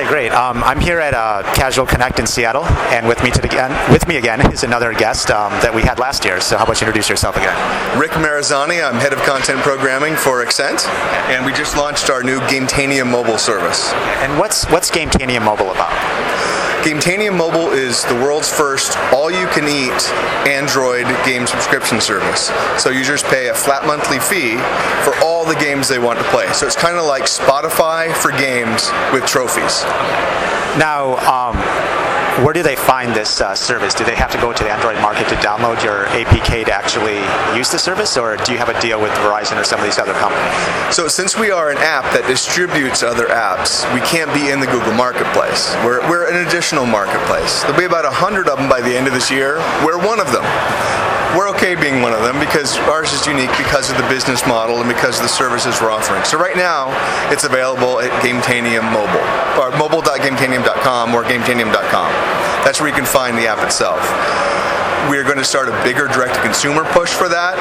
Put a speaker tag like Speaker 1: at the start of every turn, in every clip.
Speaker 1: Okay, great. Um, I'm here at uh, Casual Connect in Seattle, and with me, to again, with me again is another guest um, that we had last year. So, how about you introduce yourself again?
Speaker 2: Rick Marizani. I'm head of content programming for Exent, and we just launched our new Gametanium mobile service.
Speaker 1: And what's what's Gametanium Mobile about?
Speaker 2: Gametanium Mobile is the world's first all-you-can-eat Android game subscription service. So users pay a flat monthly fee for all the games they want to play. So it's kind of like Spotify for games with trophies.
Speaker 1: Now, um, where do they find this uh, service? Do they have to go to the Android market to download your APK to actually use the service, or do you have a deal with Verizon or some of these other companies?
Speaker 2: So since we are an app that distributes other apps, we can't be in the Google Marketplace. We're, we're an additional marketplace. There'll be about 100 of them by the end of this year. We're one of them we're okay being one of them because ours is unique because of the business model and because of the services we're offering. So right now, it's available at Gametanium Mobile, or mobile.gametanium.com or gametanium.com. That's where you can find the app itself. We're going to start a bigger direct-to-consumer push for that,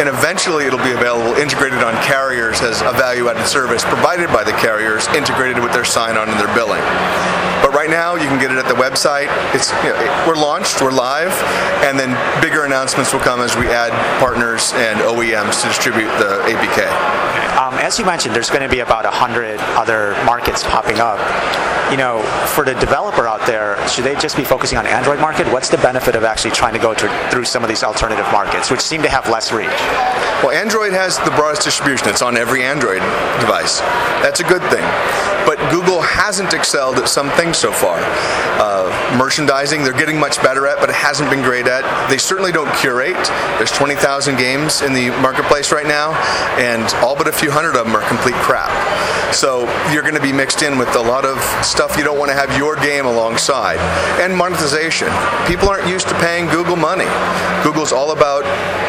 Speaker 2: and eventually it'll be available integrated on carriers as a value-added service provided by the carriers, integrated with their sign-on and their billing. Right now, you can get it at the website. It's you know, we're launched, we're live, and then bigger announcements will come as we add partners and OEMs to distribute the APK.
Speaker 1: Um, as you mentioned, there's going to be about 100 other markets popping up. You know, for the developer out there, should they just be focusing on Android market? What's the benefit of actually trying to go to, through some of these alternative markets, which seem to have less reach?
Speaker 2: Well, Android has the broadest distribution. It's on every Android device. That's a good thing. But Google hasn't excelled at some things so far. Uh, merchandising, they're getting much better at, but it hasn't been great at. They certainly don't curate. There's 20,000 games in the marketplace right now, and all but a few hundred of them are complete crap. So you're going to be mixed in with a lot of stuff you don't want to have your game alongside. And monetization. People aren't used to paying Google money. Google's all about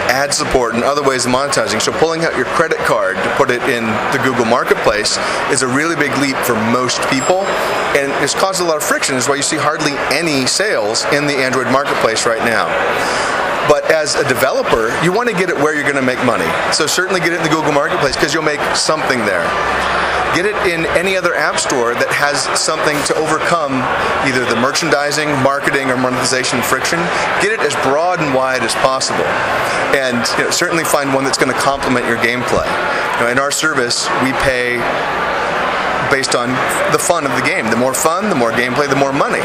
Speaker 2: ad support and other ways of monetizing. So pulling out your credit card to put it in the Google Marketplace is a really big leap for most people. And it's caused a lot of friction, is why you see hardly any sales in the Android Marketplace right now. But as a developer, you want to get it where you're going to make money. So certainly get it in the Google Marketplace because you'll make something there. Get it in any other app store that has something to overcome either the merchandising, marketing, or monetization friction. Get it as broad and wide as possible. And you know, certainly find one that's going to complement your gameplay. You know, in our service, we pay based on the fun of the game. The more fun, the more gameplay, the more money.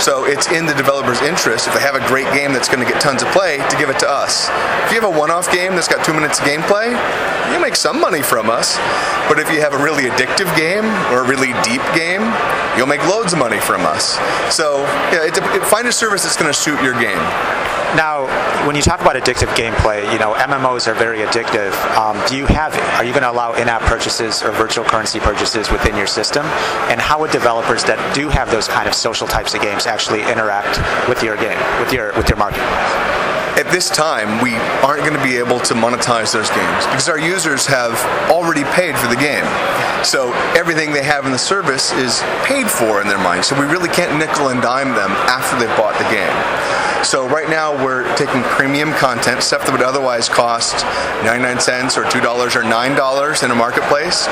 Speaker 2: So it's in the developer's interest, if they have a great game that's going to get tons of play, to give it to us. If you have a one-off game that's got two minutes of gameplay, you'll make some money from us. But if you have a really addictive game or a really deep game, you'll make loads of money from us. So yeah, it, it, find a service that's going to suit your game.
Speaker 1: Now, when you talk about addictive gameplay, you know MMOs are very addictive. Um, do you have? Are you going to allow in-app purchases or virtual currency purchases within your system? And how would developers that do have those kind of social types of games actually interact with your game, with your with your market?
Speaker 2: at this time, we aren't going to be able to monetize those games because our users have already paid for the game. So everything they have in the service is paid for in their mind. So we really can't nickel and dime them after they've bought the game. So right now we're taking premium content, stuff that would otherwise cost 99 cents or $2 or $9 in a marketplace.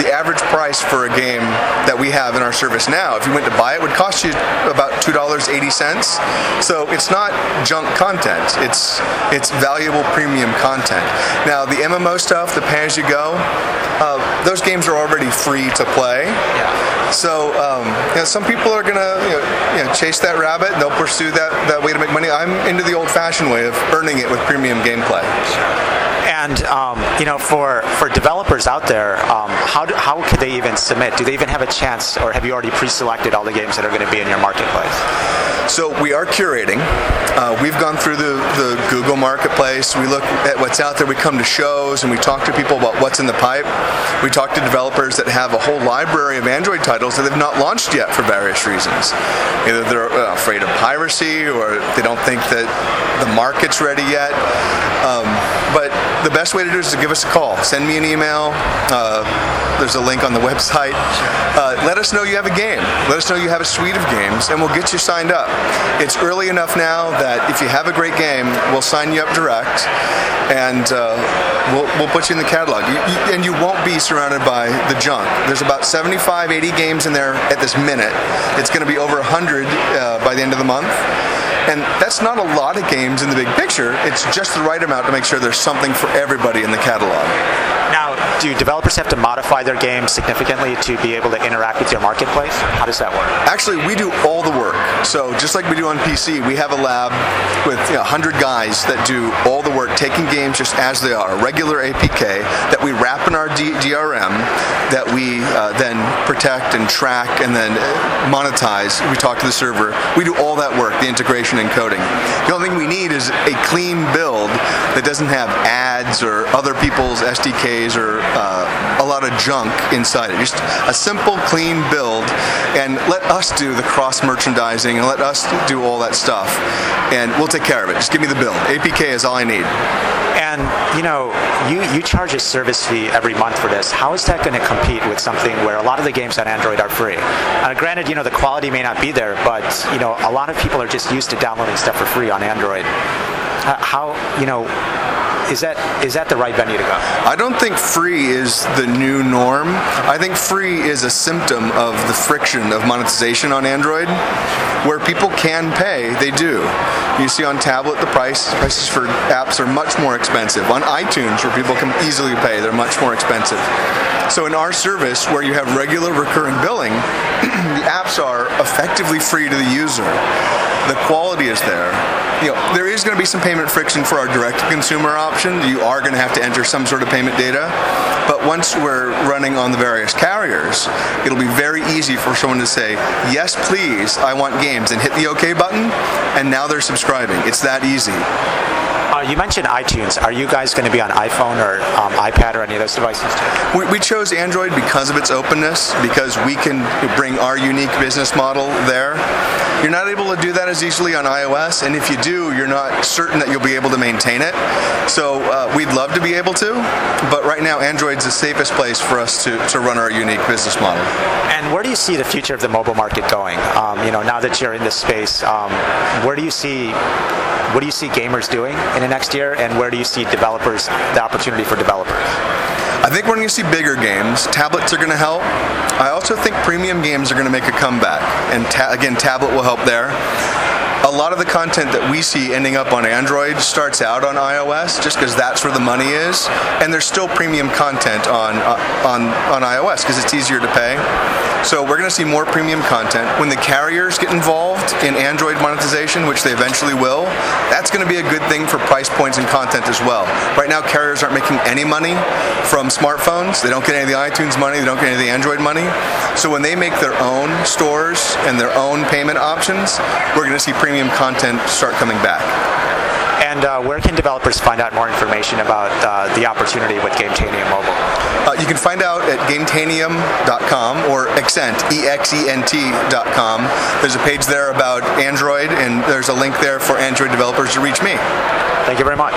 Speaker 2: The average price for a game that we have in our service now, if you went to buy it, would cost you about $2.80. So it's not junk content. It's it's valuable premium content. Now the MMO stuff, the pay as you go, uh, those games are already free to play.
Speaker 1: Yeah.
Speaker 2: So um, you know, some people are gonna you know, you know, chase that rabbit and they'll pursue that, that way to make money. I'm into the old-fashioned way of earning it with premium gameplay.
Speaker 1: And um, you know, for for developers out there, um, how do, how could they even submit? Do they even have a chance, or have you already pre-selected all the games that are going to be in your marketplace?
Speaker 2: So we are curating. Uh, we've gone through the, the Google Marketplace. We look at what's out there. We come to shows and we talk to people about what's in the pipe. We talk to developers that have a whole library of Android titles that they've not launched yet for various reasons. Either they're uh, afraid of piracy or they don't think that the market's ready yet. Um, but the best way to do it is to give us a call. Send me an email. Uh, there's a link on the website. Uh, let us know you have a game. Let us know you have a suite of games, and we'll get you signed up. It's early enough now that if you have a great game, we'll sign you up direct, and uh, we'll, we'll put you in the catalog. You, you, and you won't be surrounded by the junk. There's about 75, 80 games in there at this minute. It's going to be over 100 uh, by the end of the month. And that's not a lot of games in the big picture. It's just the right amount to make sure there's something for everybody in the catalog.
Speaker 1: Do developers have to modify their games significantly to be able to interact with your marketplace? How does that work?
Speaker 2: Actually, we do all the work. So just like we do on PC, we have a lab with you know, 100 guys that do all the work, taking games just as they are, regular APK that we wrap in our D- DRM, that we uh, then protect and track and then monetize. We talk to the server. We do all that work, the integration and coding. The only thing we need is a clean build that doesn't have ads or other people's SDKs or uh, a lot of junk inside it. Just a simple, clean build, and let us do the cross merchandising and let us do all that stuff, and we'll take care of it. Just give me the build. APK is all I need.
Speaker 1: And you know, you, you charge a service fee every month for this. How is that going to compete with something where a lot of the games on Android are free? Uh, granted, you know the quality may not be there, but you know a lot of people are just used to downloading stuff for free on Android. How you know is that is that the right venue to go?
Speaker 2: I don't think free is the new norm. I think free is a symptom of the friction of monetization on Android, where people can pay. They do. You see on tablet the price prices for apps are much more expensive. On iTunes, where people can easily pay, they're much more expensive. So in our service, where you have regular recurring billing, the apps are effectively free to the user. The quality is there you know, there is going to be some payment friction for our direct-to-consumer option. You are going to have to enter some sort of payment data. But once we're running on the various carriers, it'll be very easy for someone to say, yes, please, I want games, and hit the OK button, and now they're subscribing. It's that easy.
Speaker 1: You mentioned iTunes. Are you guys going to be on iPhone or um, iPad or any of those devices too?
Speaker 2: We, we, chose Android because of its openness, because we can bring our unique business model there. You're not able to do that as easily on iOS, and if you do, you're not certain that you'll be able to maintain it. So uh, we'd love to be able to, but right now Android's the safest place for us to, to run our unique business model.
Speaker 1: And where do you see the future of the mobile market going? Um, you know, now that you're in this space, um, where do you see what do you see gamers doing in the next year, and where do you see developers the opportunity for developers?
Speaker 2: I think we're going to see bigger games. Tablets are going to help. I also think premium games are going to make a comeback, and ta- again, tablet will help there a lot of the content that we see ending up on Android starts out on iOS just because that's where the money is, and there's still premium content on uh, on on iOS because it's easier to pay. So we're going to see more premium content when the carriers get involved in Android monetization, which they eventually will. That's going to be a good thing for price points and content as well. Right now, carriers aren't making any money from smartphones. They don't get any of the iTunes money. They don't get any of the Android money. So when they make their own stores and their own payment options, we're going to see premium premium content start coming back.
Speaker 1: And uh, where can developers find out more information about uh, the opportunity with Gametanium Mobile?
Speaker 2: Uh, you can find out at gametanium.com or Exent, E-X-E-N-T.com. There's a page there about Android, and there's a link there for Android developers to reach me.
Speaker 1: Thank you very much.